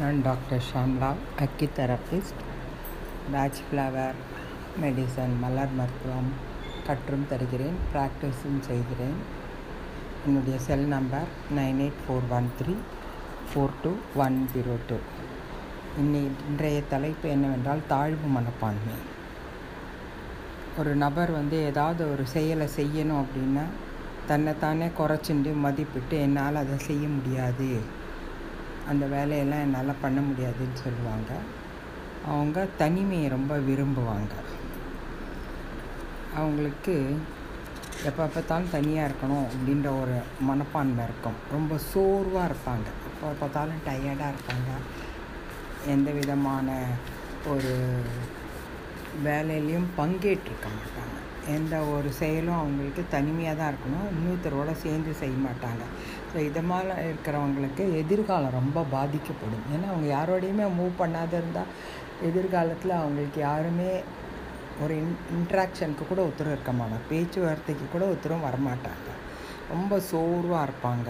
நான் டாக்டர் ஷாம்லா அக்கி therapist Bach flower medicine மலர் மருத்துவம் கற்றும் தருகிறேன் ப்ராக்டிஸும் செய்கிறேன். என்னுடைய cell number nine eight four one three four two one zero two. இன்னை இன்றைய தலைப்பு என்னவென்றால் தாழ்வு மனப்பான்மை. ஒரு நபர் வந்து ஏதாவது ஒரு செயலை செய்யணும் அப்படின்னா தன்னைத்தானே குறைச்சிண்டு மதிப்பிட்டு என்னால் அதை செய்ய முடியாது. அந்த வேலையெல்லாம் என்னால் பண்ண முடியாதுன்னு சொல்லுவாங்க. அவங்க தனிமையை ரொம்ப விரும்புவாங்க. அவங்களுக்கு எப்போ பார்த்தாலும் தனியாக இருக்கணும் அப்படின்ற ஒரு மனப்பான்மை இருக்கும். ரொம்ப சோர்வாக இருப்பாங்க. எப்போ பார்த்தாலும் டயர்டாக இருப்பாங்க. எந்த விதமான ஒரு வேலையிலையும் பங்கேற்றிருக்க மாட்டாங்க. எந்த ஒரு செயலும் அவங்களுக்கு தனிமையாக தான் இருக்கணும். இன்னொருத்தரோட சேர்ந்து செய்ய மாட்டாங்க. இது மாதிரி இருக்கிறவங்களுக்கு எதிர்காலம் ரொம்ப பாதிக்கப்படும். ஏன்னா அவங்க யாரோடையுமே மூவ் பண்ணாத இருந்தால் எதிர்காலத்தில் அவங்களுக்கு யாருமே ஒரு இன் இன்ட்ராக்ஷனுக்கு கூட ஒருத்தரும் இருக்க மாட்டாங்க. பேச்சுவார்த்தைக்கு கூட ஒருத்தரும் வரமாட்டாங்க ரொம்ப சோர்வாக இருப்பாங்க.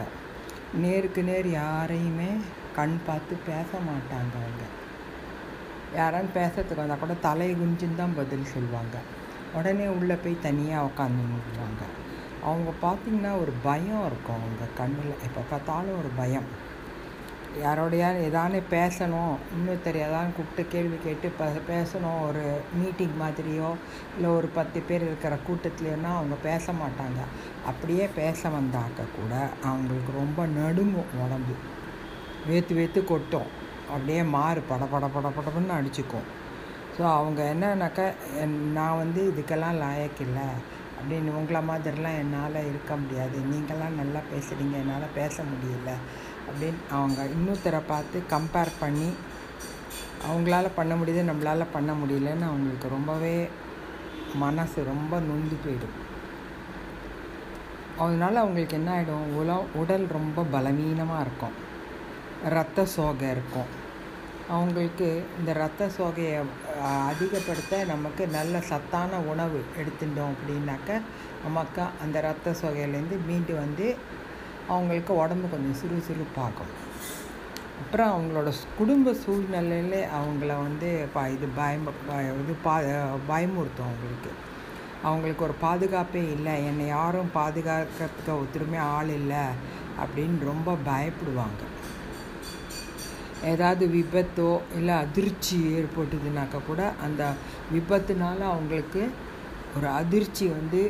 நேருக்கு நேர் யாரையுமே கண் பார்த்து பேச மாட்டாங்க அவங்க. யாரான்னு பேசுறதுக்கு வந்தால் கூட தலை குஞ்சுன்னு தான் பதில் சொல்லுவாங்க உடனே உள்ளே போய் தனியாக உட்காந்து முடிவாங்க அவங்க பார்த்திங்கன்னா ஒரு பயம் இருக்கும் அவங்க கண்ணில். எப்போ பார்த்தாலும் ஒரு பயம். யாரோடையா ஏதானு பேசணும். இன்னும் தெரியாதான்னு கூப்பிட்டு கேள்வி கேட்டு ப பேசணும். ஒரு மீட்டிங் மாதிரியோ இல்லை ஒரு பத்து பேர் இருக்கிற கூட்டத்துலேன்னா அவங்க பேச மாட்டாங்க. அப்படியே பேச வந்தாக்க கூட அவங்களுக்கு ரொம்ப நடுங்கும் உடம்பு. வேத்து வேத்து கொட்டும். அப்படியே மாறு பட பட பட படப்படன்னு அடிச்சுக்கும். ஸோ அவங்க என்னன்னாக்கா நான் வந்து இதுக்கெல்லாம் லாயக்கில்லை அப்படின்னு உங்களை மாதிரிலாம் என்னால் இருக்க முடியாது. நீங்களாம் நல்லா பேசுகிறீங்க என்னால் பேச முடியல. அப்படின்னு அவங்க இன்னொருத்தரை பார்த்து கம்பேர் பண்ணி அவங்களால பண்ண முடியுது நம்மளால் பண்ண முடியலன்னு அவங்களுக்கு ரொம்பவே மனசு ரொம்ப நொந்து போயிடும். அதனால் அவங்களுக்கு என்ன ஆகிடும் உல உடல் ரொம்ப பலவீனமாக இருக்கும். ரத்த சோகை இருக்கும். அவங்களுக்கு இந்த ரத்த சோகையை அதிகப்படுத்த நமக்கு நல்ல சத்தான உணவு எடுத்துட்டோம் அப்படின்னாக்க நமக்கு அந்த ரத்த சோகையிலேருந்து மீண்டு வந்து அவங்களுக்கு உடம்பு கொஞ்சம் சுறுசுறுப்பாகும். அப்புறம் அவங்களோட குடும்ப சூழ்நிலையில் அவங்கள வந்து ப இது பயம் இது பா பயமுறுத்தும் அவங்களுக்கு. அவங்களுக்கு ஒரு பாதுகாப்பே இல்லை. என்னை யாரும் பாதுகாக்கிறதுக்கு ஒத்துருமே ஆள் இல்லை அப்படின்னு ரொம்ப பயப்படுவாங்க. ஏதாவது விபத்தோ இல்லை அதிர்ச்சி ஏற்பட்டுதுனாக்கா கூட அந்த விபத்துனால அவங்களுக்கு ஒரு அதிர்ச்சி வந்து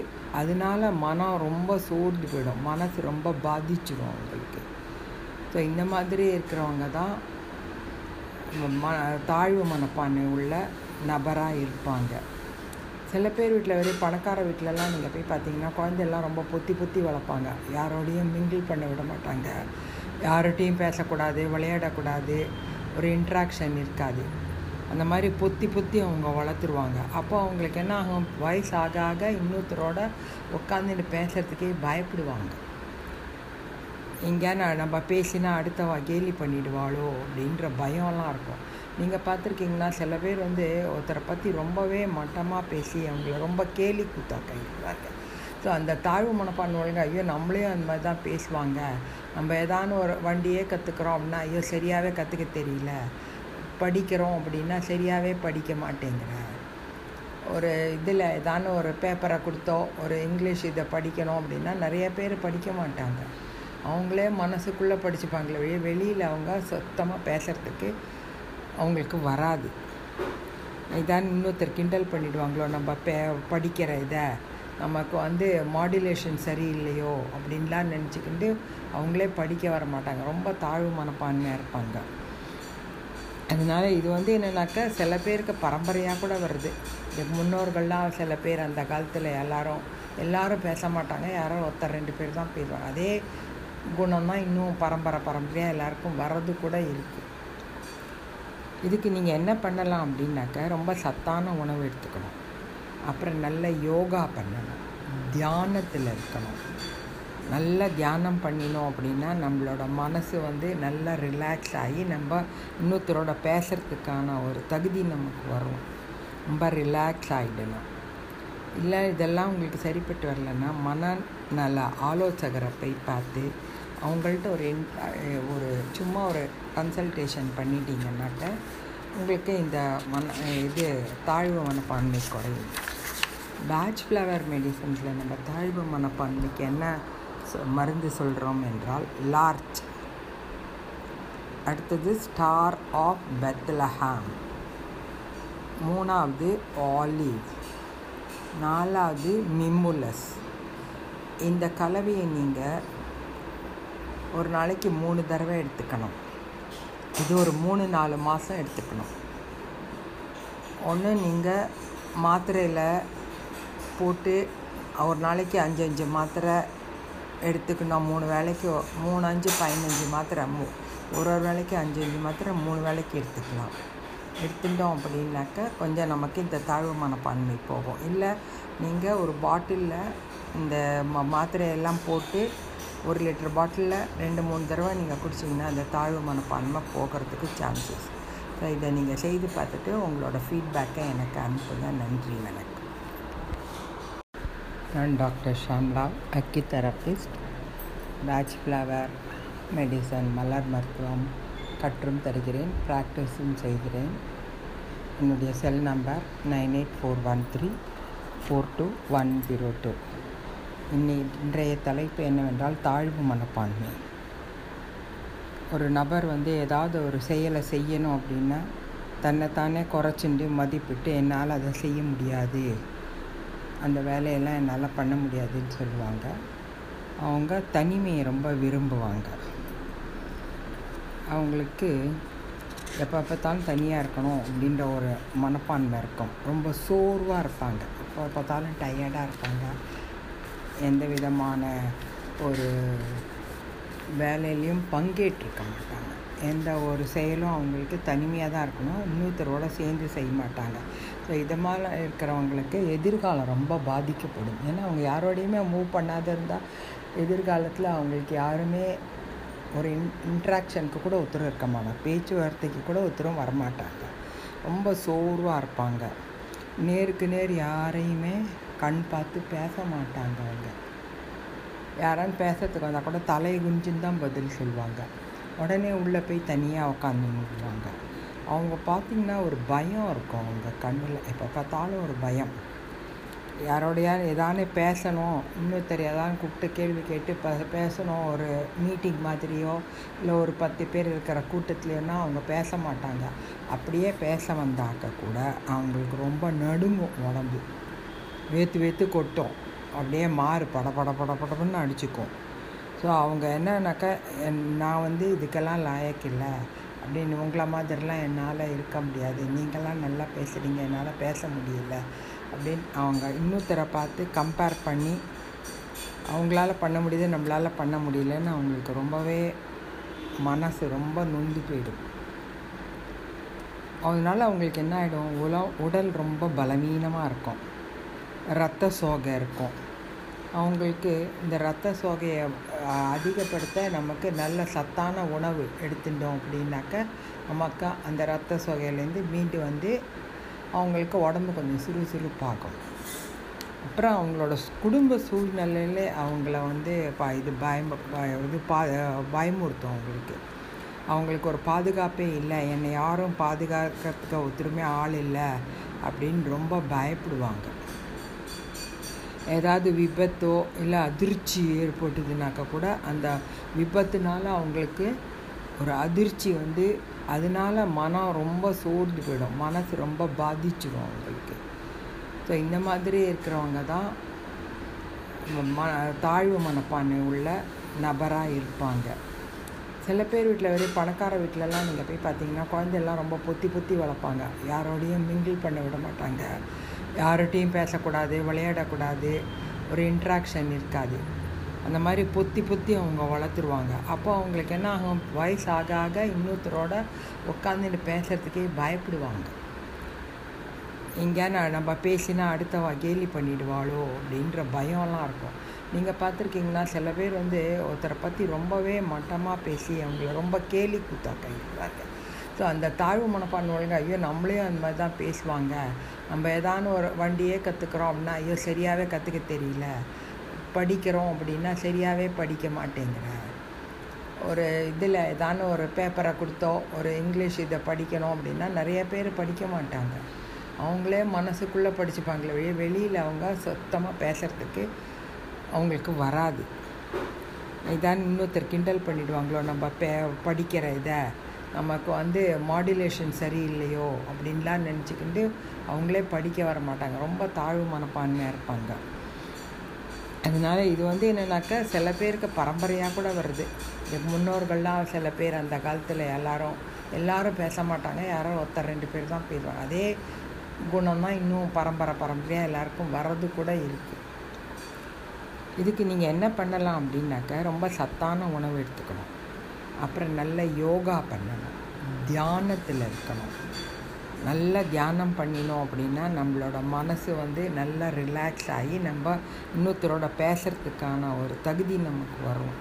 அதனால மனம் ரொம்ப சோர்ந்து போயிடும். மனசு ரொம்ப பாதிச்சிடும் அவங்களுக்கு. ஸோ இந்த மாதிரி இருக்கிறவங்க தான் ம தாழ்வு மனப்பான்மை உள்ள நபராக இருப்பாங்க. சில பேர் வீட்டில் வெறும் பணக்கார வீட்டிலலாம் நீங்கள் போய் பார்த்தீங்கன்னா குழந்தையெல்லாம் ரொம்ப பொத்தி பொத்தி வளர்ப்பாங்க. யாரோடையும் மிங்கிள் பண்ண விட மாட்டாங்க. யார்கிட்டையும் பேசக்கூடாது விளையாடக்கூடாது ஒரு இன்ட்ராக்ஷன் இருக்காது. அந்த மாதிரி பொத்தி பொத்தி அவங்க வளர்த்துருவாங்க. அப்போ அவங்களுக்கு என்ன ஆகும்? வயசு ஆக ஆக இன்னொருத்தரோட உட்காந்துட்டு பேசுகிறதுக்கே பயப்படுவாங்க. எங்கேயா நம்ம பேசினா அடுத்தவா கேலி பண்ணிடுவாளோ அப்படின்ற பயம்லாம் இருக்கும். நீங்கள் பார்த்துருக்கீங்கன்னா சில பேர் வந்து ஒருத்தரை பற்றி ரொம்பவே மட்டமாக பேசி அவங்கள ரொம்ப கேலி கூத்தாக்கிறாங்க ஸோ அந்த தாழ்வு மனப்பான்மைங்க ஐயோ நம்மளையும் அந்த மாதிரி தான் பேசுவாங்க. நம்ம ஏதானு ஒரு வண்டியே கற்றுக்குறோம் அப்படின்னா ஐயோ சரியாகவே கற்றுக்க தெரியல. படிக்கிறோம் அப்படின்னா சரியாகவே படிக்க மாட்டேங்கிற. ஒரு இதில் ஏதானு ஒரு பேப்பரை கொடுத்தோ ஒரு இங்கிலீஷ் இதை படிக்கணும் அப்படின்னா நிறைய பேர் படிக்க மாட்டாங்க. அவங்களே மனசுக்குள்ளே படிச்சுப்பாங்களே வெளியே வெளியில் அவங்க சுத்தமாக பேசுகிறதுக்கு அவங்களுக்கு வராது. இதான் இன்னொருத்தர் கிண்டல் பண்ணிவிடுவாங்களோ நம்ம பே படிக்கிற இதை. நமக்கு வந்து மாடுலேஷன் சரியில்லையோ அப்படின்லாம் நினச்சிக்கிட்டு அவங்களே படிக்க வர மாட்டாங்க. ரொம்ப தாழ்வு மனப்பான்மையாக இருப்பாங்க. அதனால் இது வந்து என்னென்னாக்கா சில பேருக்கு பரம்பரையாக கூட வருது. இதுக்கு முன்னோர்கள்லாம் சில பேர் அந்த காலத்தில் எல்லாரும் எல்லாரும் பேச மாட்டாங்க. யாரோ ஒருத்தர் ரெண்டு பேர் தான் பேசுவாங்க. அதே குணம் தான் இன்னும் பரம்பரை பரம்பரையாக எல்லாருக்கும் வர்றது கூட இருக்குது இதுக்கு நீங்கள் என்ன பண்ணலாம் அப்படின்னாக்கா ரொம்ப சத்தான உணவு எடுத்துக்கணும். அப்புறம் நல்ல யோகா பண்ணணும். தியானத்தில் இருக்கணும். நல்ல தியானம் பண்ணினோம் அப்படின்னா நம்மளோட மனசு வந்து நல்லா ரிலாக்ஸ் ஆகி நம்ம இன்னொருத்தரோட பேசுகிறதுக்கான ஒரு தகுதி நமக்கு வரும். ரொம்ப ரிலாக்ஸ் ஆகிடணும் இல்லை இதெல்லாம் உங்களுக்கு சரிப்பட்டு வரலன்னா மனநல ஆலோசகரை போய் பார்த்து அவங்கள்ட்ட ஒரு ஒரு சும்மா ஒரு கன்சல்டேஷன் பண்ணிட்டீங்கன்னாக்க உங்களுக்கு இந்த மன இது தாழ்வு மனப்பான்மை குறையும். பேட்ச் ஃப்ளவர் மெடிசன்ஸில் நம்ம தாழ்வு மனப்பான்மைக்கு என்ன சொ- மருந்து சொல்கிறோம் என்றால் லார்ச் அடுத்தது ஸ்டார் ஆஃப் பெத்லஹாம் மூணாவது ஆலிவ் நாலாவது மிம்முலஸ் இந்த கலவையை நீங்கள் ஒரு நாளைக்கு மூணு தடவை எடுத்துக்கணும். இது ஒரு மூணு நாலு மாதம் எடுத்துக்கணும். ஒன்று நீங்கள் மாத்திரையில் போட்டு ஒரு நாளைக்கு அஞ்சு அஞ்சு மாத்திரை எடுத்துக்கணும். மூணு வேலைக்கு மூணு அஞ்சு பதினஞ்சு மாத்திரை. மூ ஒரு ஒரு வேலைக்கு அஞ்சு அஞ்சு மாத்திரை மூணு வேளைக்கு எடுத்துக்கலாம். எடுத்துட்டோம் அப்படின்னாக்க கொஞ்சம் நமக்கு இந்த தாழ்வு மனப்பான்மை போகும். இல்லை நீங்கள் ஒரு பாட்டிலில் இந்த ம மாத்திரையெல்லாம் போட்டு ஒரு லிட்டர் பாட்டிலில் ரெண்டு மூணு தடவை நீங்கள் குடிச்சிங்கன்னா அந்த தாழ்வு மனப்பான்மை போகிறதுக்கு சான்சஸ் ஸோ இதை நீங்கள் செய்து பார்த்துட்டு உங்களோட ஃபீட்பேக்கை எனக்கு அனுப்புங்க. நன்றி வணக்கம். நான் டாக்டர் ஷாம்லா அக்கி தெரப்பிஸ்ட் பேட்ச் ஃப்ளவர் மெடிசன் மலர் மருத்துவம் கற்றும் தருகிறேன் ப்ராக்டிஸும் செய்கிறேன். என்னுடைய cell number nine eight four one three four two one zero two. இன்னி இன்றைய தலைப்பு என்னவென்றால் தாழ்வு மனப்பான்மை. ஒரு நபர் வந்து ஏதாவது ஒரு செயலை செய்யணும் அப்படின்னா தன்னைத்தானே குறைச்சிண்டு மதிப்பிட்டு என்னால் அதை செய்ய முடியாது. அந்த வேலையெல்லாம் என்னால் பண்ண முடியாதுன்னு சொல்லுவாங்க. அவங்க தனிமையை ரொம்ப விரும்புவாங்க. அவங்களுக்கு எப்போ பார்த்தாலும் தனியாக இருக்கணும் அப்படின்ற ஒரு மனப்பான்மை இருக்கும். ரொம்ப சோர்வாக இருப்பாங்க. எப்போ பார்த்தாலும் டயர்டாக இருப்பாங்க. எந்த விதமான ஒரு வேலையிலையும் பங்கேற்றிருக்க மாட்டாங்க. எந்த ஒரு செயலும் அவங்களுக்கு தனிமையாக தான் இருக்கணும். இன்னொருத்தரோட சேர்ந்து செய்ய மாட்டாங்க. ஸோ இது மாதிரி இருக்கிறவங்களுக்கு எதிர்காலம் ரொம்ப பாதிக்கப்படும். ஏன்னா அவங்க யாரோடையுமே மூவ் பண்ணாத இருந்தால் எதிர்காலத்தில் அவங்களுக்கு யாருமே ஒரு இன் இன்ட்ராக்ஷனுக்கு கூட ஒருத்தரும் இருக்க மாட்டாங்க. பேச்சுவார்த்தைக்கு கூட ஒருத்தரும் வரமாட்டாங்க ரொம்ப சோர்வாக இருப்பாங்க. நேருக்கு நேர் யாரையுமே கண் பார்த்து பேச மாட்டாங்க அவங்க. யாரான்னு பேசுறதுக்கு வந்தால் கூட தலை குஞ்சுன்னு தான் பதில் சொல்லுவாங்க. உடனே உள்ளே போய் தனியாக உட்காந்து முடிவாங்க அவங்க பார்த்திங்கன்னா ஒரு பயம் இருக்கும் அவங்க கண்ணில். எப்போ பார்த்தாலும் ஒரு பயம். யாரோடையார் ஏதானே பேசணும். இன்னொருத்தர் ஏதாவது கூப்பிட்டு கேள்வி கேட்டு ப பேசணும். ஒரு மீட்டிங் மாதிரியோ இல்லை ஒரு பத்து பேர் இருக்கிற கூட்டத்துலேன்னா அவங்க பேச மாட்டாங்க. அப்படியே பேச வந்தாக்க கூட அவங்களுக்கு ரொம்ப நடுங்கும் உடம்பு. வேத்து வேத்து கொட்டும். அப்படியே மாறு பட பட பட படப்படன்னு அடிச்சுக்கும். ஸோ அவங்க என்னன்னாக்கா என் நான் வந்து இதுக்கெல்லாம் லாயக்கு இல்லை. அப்படின்னு உங்களை மாதிரிலாம் என்னால் இருக்க முடியாது. நீங்களாம் நல்லா பேசுகிறீங்க என்னால் பேச முடியல. அப்படின்னு அவங்க இன்னொருத்தரை பார்த்து கம்பேர் பண்ணி அவங்களால பண்ண முடியுது நம்மளால் பண்ண முடியலன்னு அவங்களுக்கு ரொம்பவே மனசு ரொம்ப நொந்து போயிடும். அதனால அவங்களுக்கு என்ன ஆகிடும் உல உடல் ரொம்ப பலவீனமாக இருக்கும். ரத்த சோகை இருக்கும். அவங்களுக்கு இந்த ரத்த சோகையை அதிகப்படுத்த நமக்கு நல்ல சத்தான உணவு எடுத்துட்டோம் அப்படின்னாக்க நமக்கு அந்த ரத்த சோகையிலேருந்து மீண்டு வந்து அவங்களுக்கு உடம்பு கொஞ்சம் சுறுசுறுப்பாகும். அப்புறம் அவங்களோட குடும்ப சூழ்நிலையில் அவங்கள வந்து ப இது பயம் இது பா பயமுறுத்தும் அவங்களுக்கு. அவங்களுக்கு ஒரு பாதுகாப்பே இல்லை. என்னை யாரும் பாதுகாக்கிறதுக்கு ஒருத்தருமே ஆள் இல்லை அப்படின்னு ரொம்ப பயப்படுவாங்க. ஏதாவது விபத்தோ இல்லை அதிர்ச்சி ஏற்பட்டுதுனாக்கா கூட அந்த விபத்துனால அவங்களுக்கு ஒரு அதிர்ச்சி வந்து அதனால மனம் ரொம்ப சோர்ந்து போயிடும். மனசு ரொம்ப பாதிச்சிடும் அவங்களுக்கு. ஸோ இந்த மாதிரி இருக்கிறவங்க தான் ம தாழ்வு மனப்பான்மை உள்ள நபராக இருப்பாங்க. சில பேர் வீட்டில் வெறும் பணக்கார வீட்டிலலாம் நீங்கள் போய் பார்த்தீங்கன்னா குழந்தையெல்லாம் ரொம்ப பொத்தி பொத்தி வளர்ப்பாங்க. யாரோடையும் மிங்கிள் பண்ண விட மாட்டாங்க. யார்கிட்டையும் பேசக்கூடாது விளையாடக்கூடாது ஒரு இன்ட்ராக்ஷன் இருக்காது. அந்த மாதிரி பொத்தி பொத்தி அவங்க வளர்த்துருவாங்க. அப்போ அவங்களுக்கு என்ன ஆகும்? வயசு ஆக ஆக இன்னொருத்தரோட உட்காந்துட்டு பேசுகிறதுக்கே பயப்படுவாங்க. எங்கேயா நம்ம பேசினா அடுத்தவா கேலி பண்ணிடுவாளோ அப்படின்ற பயம்லாம் இருக்கும். நீங்கள் பார்த்துருக்கீங்கன்னா சில பேர் வந்து ஒருத்தரை பற்றி ரொம்பவே மட்டமாக பேசி அவங்கள ரொம்ப கேலி கூத்தாக்காங்க ஸோ அந்த தாழ்வு மனப்பான்மை ஐயோ நம்மளையும் அந்த மாதிரி தான் பேசுவாங்க. நம்ம ஏதான ஒரு வண்டியே கற்றுக்குறோம் அப்படின்னா ஐயோ சரியாகவே கற்றுக்க தெரியல. படிக்கிறோம் அப்படின்னா சரியாகவே படிக்க மாட்டேங்கிற. ஒரு இதில் ஏதான ஒரு பேப்பரை கொடுத்தோ ஒரு இங்கிலீஷ் இதை படிக்கணும் அப்படின்னா நிறைய பேர் படிக்க மாட்டாங்க. அவங்களே மனசுக்குள்ளே படிச்சுப்பாங்களே வெளியே வெளியில் அவங்க சுத்தமாக பேசுகிறதுக்கு அவங்களுக்கு வராது. இதான் இன்னொருத்தர் கிண்டல் பண்ணிவிடுவாங்களோ நம்ம பே படிக்கிற இதை. நமக்கு வந்து மாடுலேஷன் சரியில்லையோ அப்படின்லாம் நினச்சிக்கிட்டு அவங்களே படிக்க வர மாட்டாங்க. ரொம்ப தாழ்வு மனப்பான்மையாக இருப்பாங்க. அதனால் இது வந்து என்னென்னாக்கா சில பேருக்கு பரம்பரையாக கூட வருது. முன்னோர்கள்லாம் சில பேர் அந்த காலத்தில் எல்லாரும் எல்லாரும் பேச மாட்டாங்க. யாரோ ஒருத்தர் ரெண்டு பேர் தான் பேசுவாங்க. அதே குணம் தான் இன்னும் பரம்பரை பரம்பரையாக எல்லாருக்கும் வர்றது கூட இருக்குது இதுக்கு நீங்கள் என்ன பண்ணலாம் அப்படின்னாக்கா ரொம்ப சத்தான உணவு எடுத்துக்கணும். அப்புறம் நல்ல யோகா பண்ணணும். தியானத்தில் இருக்கணும். நல்ல தியானம் பண்ணினோம் அப்படின்னா நம்மளோட மனசு வந்து நல்லா ரிலாக்ஸ் ஆகி நம்ம இன்னொருத்தரோட பேசுகிறதுக்கான ஒரு தகுதி நமக்கு வரும்.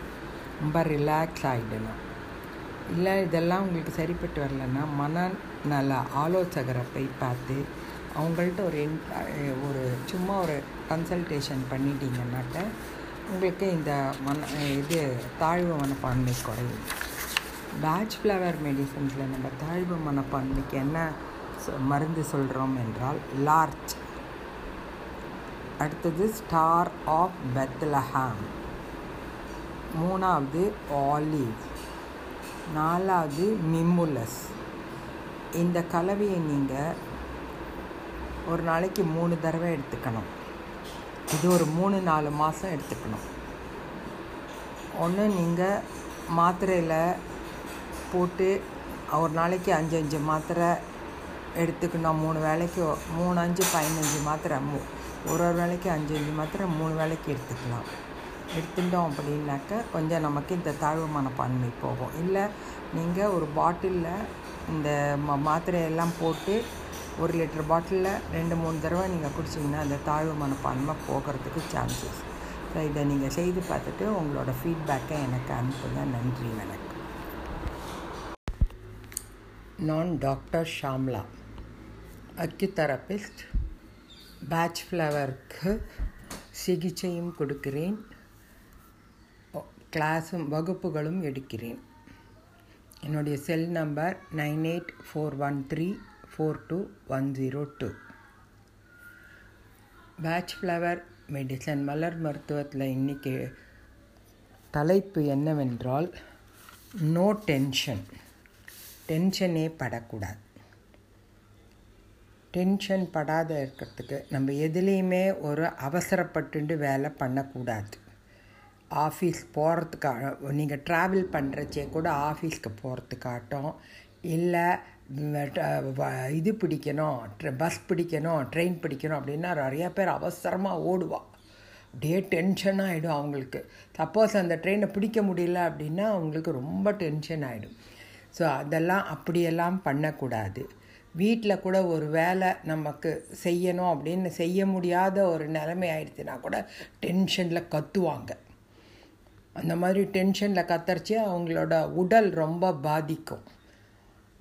ரொம்ப ரிலாக்ஸ் ஆகிடணும் இல்லை இதெல்லாம் உங்களுக்கு சரிப்பட்டு வரலன்னா மனநல ஆலோசகரை போய் பார்த்து அவங்கள்ட்ட ஒரு ஒரு சும்மா ஒரு கன்சல்டேஷன் பண்ணிட்டீங்கன்னாக்க உங்களுக்கு இந்த மன இது தாழ்வு மனப்பான்மை குறையும். பேட்ச் ஃப்ளவர் மெடிசன்ஸில் நம்ம தாழ்வு மனப்பான்மைக்கு என்ன மருந்து சொல்கிறோம் என்றால் லார்ச் அடுத்தது ஸ்டார் ஆஃப் பெத்லஹாம் மூணாவது ஆலிவ் நாலாவது மிம்முலஸ் இந்த கலவையை நீங்கள் ஒரு நாளைக்கு மூணு தடவை எடுத்துக்கணும். இது ஒரு மூணு நாலு மாதம் எடுத்துக்கணும். ஒன்று நீங்கள் மாத்திரையில் போட்டு ஒரு நாளைக்கு அஞ்சு அஞ்சு மாத்திரை எடுத்துக்கணும். மூணு வேலைக்கு மூணு அஞ்சு பதினஞ்சு மாத்திரை. மூ ஒரு ஒரு வேலைக்கு அஞ்சு அஞ்சு மாத்திரை மூணு வேலைக்கு எடுத்துக்கலாம். எடுத்துட்டோம் அப்படின்னாக்க கொஞ்சம் நமக்கு இந்த தாழ்வு மனப்பான்மை போகும். இல்லை நீங்கள் ஒரு பாட்டிலில் இந்த ம மாத்திரையெல்லாம் போட்டு ஒரு லிட்டர் பாட்டிலில் ரெண்டு மூணு தடவை நீங்கள் குடிச்சிங்கன்னா அந்த தாழ்வு மனப்பான்மை போகிறதுக்கு சான்சஸ். ஸோ இதை நீங்கள் செய்து பார்த்துட்டு உங்களோட ஃபீட்பேக்கை எனக்கு அனுப்புங்க. நன்றி வணக்கம். நான் டாக்டர் ஷாம்லா அக்யூதெரபிஸ்ட் பேட்ச் ஃப்ளவருக்கு சிகிச்சையும் கொடுக்கிறேன். கிளாஸும் வகுப்புகளும் எடுக்கிறேன். என்னுடைய cell number nine eight four one three four two one zero two. Bach flower medicine மலர் மருத்துவத்தில் இன்றைக்கி தலைப்பு என்னவென்றால் நோ டென்ஷன். டென்ஷனே படக்கூடாது. டென்ஷன் படாத இருக்கிறதுக்கு நம்ம எதுலேயுமே ஒரு அவசரப்பட்டு வேலை பண்ணக்கூடாது. ஆஃபீஸ் போகிறதுக்காக நீங்கள் ட்ராவல் பண்ணுறச்சே கூட ஆஃபீஸ்க்கு போகிறதுக்காட்டும் இல்லை இது பிடிக்கணும் பஸ் பிடிக்கணும் ட்ரெயின் பிடிக்கணும் அப்படின்னா நிறையா பேர் அவசரமாக ஓடுவாள் அப்படியே டென்ஷன் ஆகிடும் அவங்களுக்கு. சப்போஸ் அந்த ட்ரெயினை பிடிக்க முடியல அப்படின்னா அவங்களுக்கு ரொம்ப டென்ஷன் ஆகிடும் ஸோ அதெல்லாம் அப்படியெல்லாம் பண்ணக்கூடாது. வீட்டில் கூட ஒரு வேலை நமக்கு செய்யணும் அப்படின்னு செய்ய முடியாத ஒரு நிலைமை ஆயிடுச்சுன்னா கூட டென்ஷனில் கத்துவாங்க. அந்த மாதிரி டென்ஷனில் கத்தரிச்சு அவங்களோட உடல் ரொம்ப பாதிக்கும்.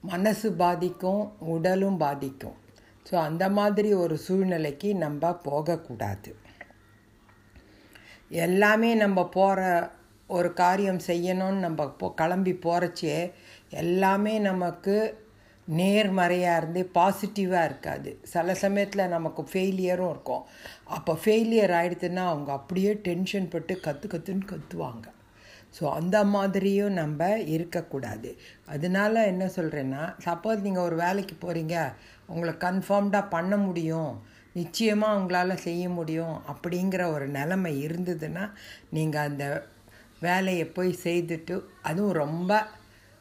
மனசு பாதிக்கும் உடலும் பாதிக்கும். ஸோ அந்த மாதிரி ஒரு சூழ்நிலைக்கு நம்ம போகக்கூடாது. எல்லாமே நம்ம போகிற ஒரு காரியம் செய்யணும்னு நம்ம போ கிளம்பி போகிறச்சே எல்லாமே நமக்கு நேர்மறையாக இருந்து பாசிட்டிவாக இருக்காது. சில சமயத்தில் நமக்கு ஃபெயிலியரும் இருக்கும். அப்போ ஃபெயிலியர் ஆகிடுதுன்னா அவங்க அப்படியே டென்ஷன் பட்டு கற்று கற்றுன்னு கற்றுவாங்க ஸோ அந்த மாதிரியும் நம்ம இருக்கக்கூடாது. அதனால என்ன சொல்கிறேன்னா சப்போஸ் நீங்கள் ஒரு வேலைக்கு போகிறீங்க உங்களை கன்ஃபார்ம்டாக பண்ண முடியும். நிச்சயமாக உங்களால் செய்ய முடியும் அப்படிங்கிற ஒரு நிலைமை இருந்ததுன்னா நீங்கள் அந்த வேலையை போய் செய்துட்டு அதுவும் ரொம்ப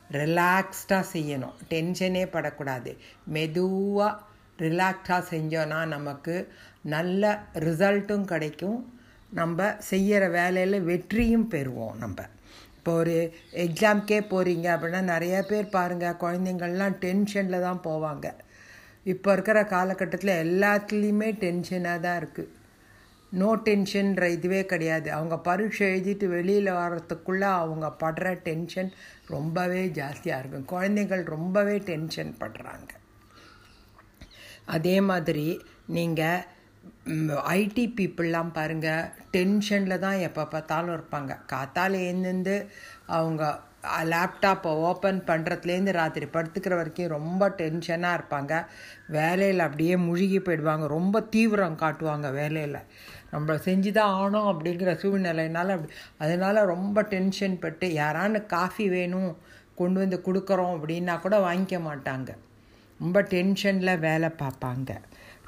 ரிலாக்ஸ்டாக செய்யணும். டென்ஷனே படக்கூடாது. மெதுவாக ரிலாக்ஸாக செஞ்சோன்னா நமக்கு நல்ல ரிசல்ட்டும் கிடைக்கும். நம்ம செய்கிற வேலையில் வெற்றியும் பெறுவோம் நம்ம. இப்போ ஒரு எக்ஸாம்க்கே போகிறீங்க அப்படின்னா நிறைய பேர் பாருங்கள் குழந்தைங்கள்லாம் டென்ஷனில் தான் போவாங்க. இப்போ இருக்கிற காலகட்டத்தில் எல்லாத்துலேயுமே டென்ஷனாக தான் இருக்குது நோ டென்ஷன்ற இதுவே கிடையாது. அவங்க பரீட்சை எழுதிட்டு வெளியில் வர்றதுக்குள்ளே அவங்க படுற டென்ஷன் ரொம்பவே ஜாஸ்தியாக இருக்கும். குழந்தைகள் ரொம்பவே டென்ஷன் படுறாங்க. அதே மாதிரி நீங்கள் ஐடி பீப்புளெலாம் பாருங்கள் டென்ஷனில் தான் எப்போ பார்த்தாலும் இருப்பாங்க. காத்தால் எழுந்து அவங்க லேப்டாப்பை ஓப்பன் பண்ணுறதுலேருந்து ராத்திரி படுத்துக்கிற வரைக்கும் ரொம்ப டென்ஷனாக இருப்பாங்க. வேலையில் அப்படியே முழுகி போயிடுவாங்க. ரொம்ப தீவிரம் காட்டுவாங்க வேலையில். நம்ம செஞ்சு தான் ஆனோம் அப்படிங்கிற சூழ்நிலைனால அப்படி அதனால் ரொம்ப டென்ஷன் பட்டு யாரான்னு காஃபி வேணும் கொண்டு வந்து கொடுக்குறோம் அப்படின்னா கூட வாங்கிக்க மாட்டாங்க. ரொம்ப டென்ஷனில் வேலை பார்ப்பாங்க.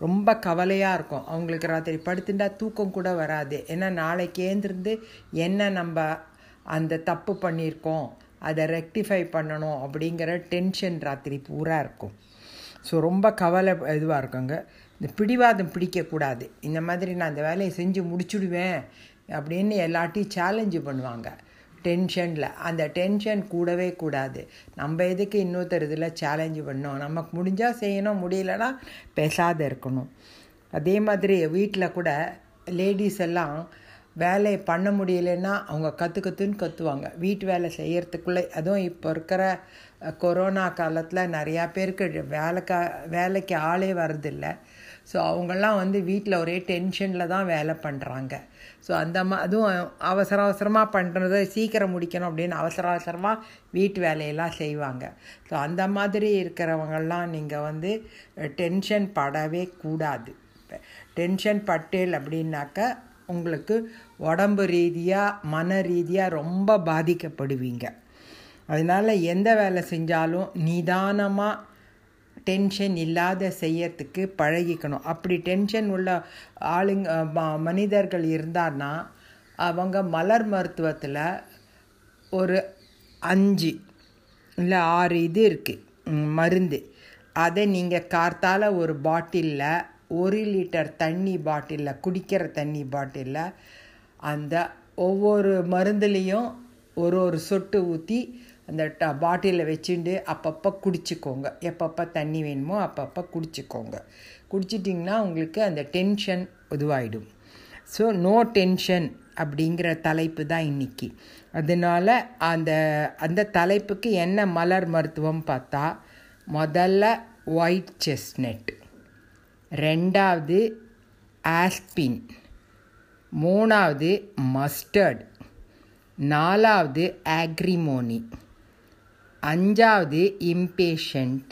ரொம்ப கவலையாக இருக்கும். அவங்களுக்கு ராத்திரி படுத்துட்டா தூக்கம் கூட வராது. ஏன்னா நாளைக்கு ஏந்திருந்து என்ன நம்ம அந்த தப்பு பண்ணியிருக்கோம் அதை ரெக்டிஃபை பண்ணணும் அப்படிங்கிற டென்ஷன் ராத்திரி பூரா இருக்கும். ஸோ ரொம்ப கவலை இதுவாக இருக்குங்க. இந்த பிடிவாதம் பிடிக்கக்கூடாது. இந்த மாதிரி நான் இந்த வேலையை செஞ்சு முடிச்சுடுவேன் அப்படின்னு எல்லாட்டையும் சேலஞ்சு பண்ணுவாங்க. டென்ஷனில் அந்த டென்ஷன் கூடவே கூடாது. நம்ம எதுக்கு இன்னொருத்தர் இதில் சேலஞ்சு பண்ணோம்? நமக்கு முடிஞ்சால் செய்யணும் முடியலன்னா பேசாத இருக்கணும். அதே மாதிரி வீட்டில் கூட லேடிஸ் எல்லாம் வேலையை பண்ண முடியலன்னா அவங்க கற்று கற்றுன்னு கற்றுவாங்க வீட்டு வேலை செய்கிறதுக்குள்ளே அதுவும் இப்போ இருக்கிற கொரோனா காலத்தில் நிறையா பேருக்கு வேலைக்கா வேலைக்கு ஆளே வரதில்லை ஸோ அவங்கெல்லாம் வந்து வீட்டில் ஒரே டென்ஷனில் தான் வேலை பண்ணுறாங்க ஸோ அந்த மா அதுவும் அவசர அவசரமாக பண்ணுறத சீக்கிரம் முடிக்கணும் அப்படின்னு அவசர அவசரமாக வீட்டு வேலையெல்லாம் செய்வாங்க. ஸோ அந்த மாதிரி இருக்கிறவங்கெல்லாம் நீங்கள் வந்து டென்ஷன் படவே கூடாது. டென்ஷன் பட்டேல் அப்படின்னாக்க உங்களுக்கு உடம்பு ரீதியாக மன ரீதியாக ரொம்ப பாதிக்கப்படுவீங்க. அதனால் எந்த வேலை செஞ்சாலும் நிதானமாக டென்ஷன் இல்லாத செய்யறதுக்கு பழகிக்கணும். அப்படி டென்ஷன் உள்ள ஆளுங்க மனிதர்கள் இருந்தான்னா அவங்க மலர் மருத்துவத்தில் ஒரு அஞ்சு இல்லை ஆறு இது இருக்குது மருந்து. அதை நீங்கள் கார்த்தால் ஒரு பாட்டிலில் ஒரு லிட்டர் தண்ணி பாட்டிலில் குடிக்கிற தண்ணி பாட்டிலில் அந்த ஒவ்வொரு மருந்துலேயும் ஒரு ஒரு சொட்டு ஊற்றி அந்த ட பாட்டிலில் வச்சுட்டு அப்பப்போ குடிச்சிக்கோங்க. எப்பப்போ தண்ணி வேணுமோ அப்பப்போ குடிச்சிக்கோங்க. குடிச்சிட்டிங்கன்னா உங்களுக்கு அந்த டென்ஷன் இதுவாகிடும் ஸோ நோ டென்ஷன் அப்படிங்கிற தலைப்பு தான் இன்றைக்கி அதனால் அந்த அந்த தலைப்புக்கு என்ன மலர் மருத்துவம் பார்த்தா முதல்ல ஒயிட் செஸ்னட் ரெண்டாவது ஆஸ்பின் மூணாவது மஸ்டர்ட் நாலாவது ஆக்ரிமோனி அஞ்சாவது இம்பேஷண்ட்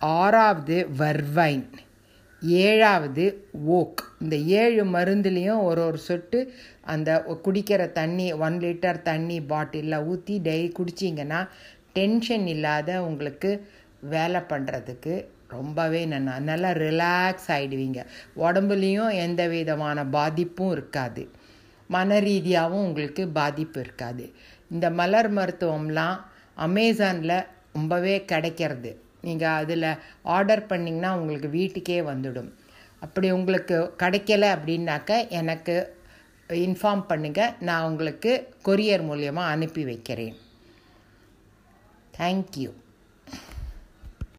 ஆறாவது வர்வைன் ஏழாவது ஓக் இந்த ஏழு மருந்துலேயும் ஒரு ஒரு சொட்டு அந்த குடிக்கிற தண்ணி ஒன் லிட்டர் தண்ணி பாட்டிலில் ஊற்றி டெய்லி குடிச்சிங்கன்னா டென்ஷன் இல்லாத உங்களுக்கு வேலை பண்ணுறதுக்கு ரொம்பவே நல்லா நல்லா ரிலாக்ஸ் ஆகிடுவீங்க உடம்புலேயும் எந்த விதமான பாதிப்பும் இருக்காது. மன ரீதியாகவும் உங்களுக்கு பாதிப்பு இருக்காது. இந்த மலர் மருத்துவம்லாம் அமேசானில் ரொம்பவே கிடைக்கிறது. நீங்கள் அதில் ஆர்டர் பண்ணிங்கன்னா உங்களுக்கு வீட்டுக்கே வந்துடும். அப்படி உங்களுக்கு கிடைக்கல அப்படின்னாக்க எனக்கு இன்ஃபார்ம் பண்ணுங்கள் நான் உங்களுக்கு கொரியர் மூலியமாக அனுப்பி வைக்கிறேன். தேங்க்யூ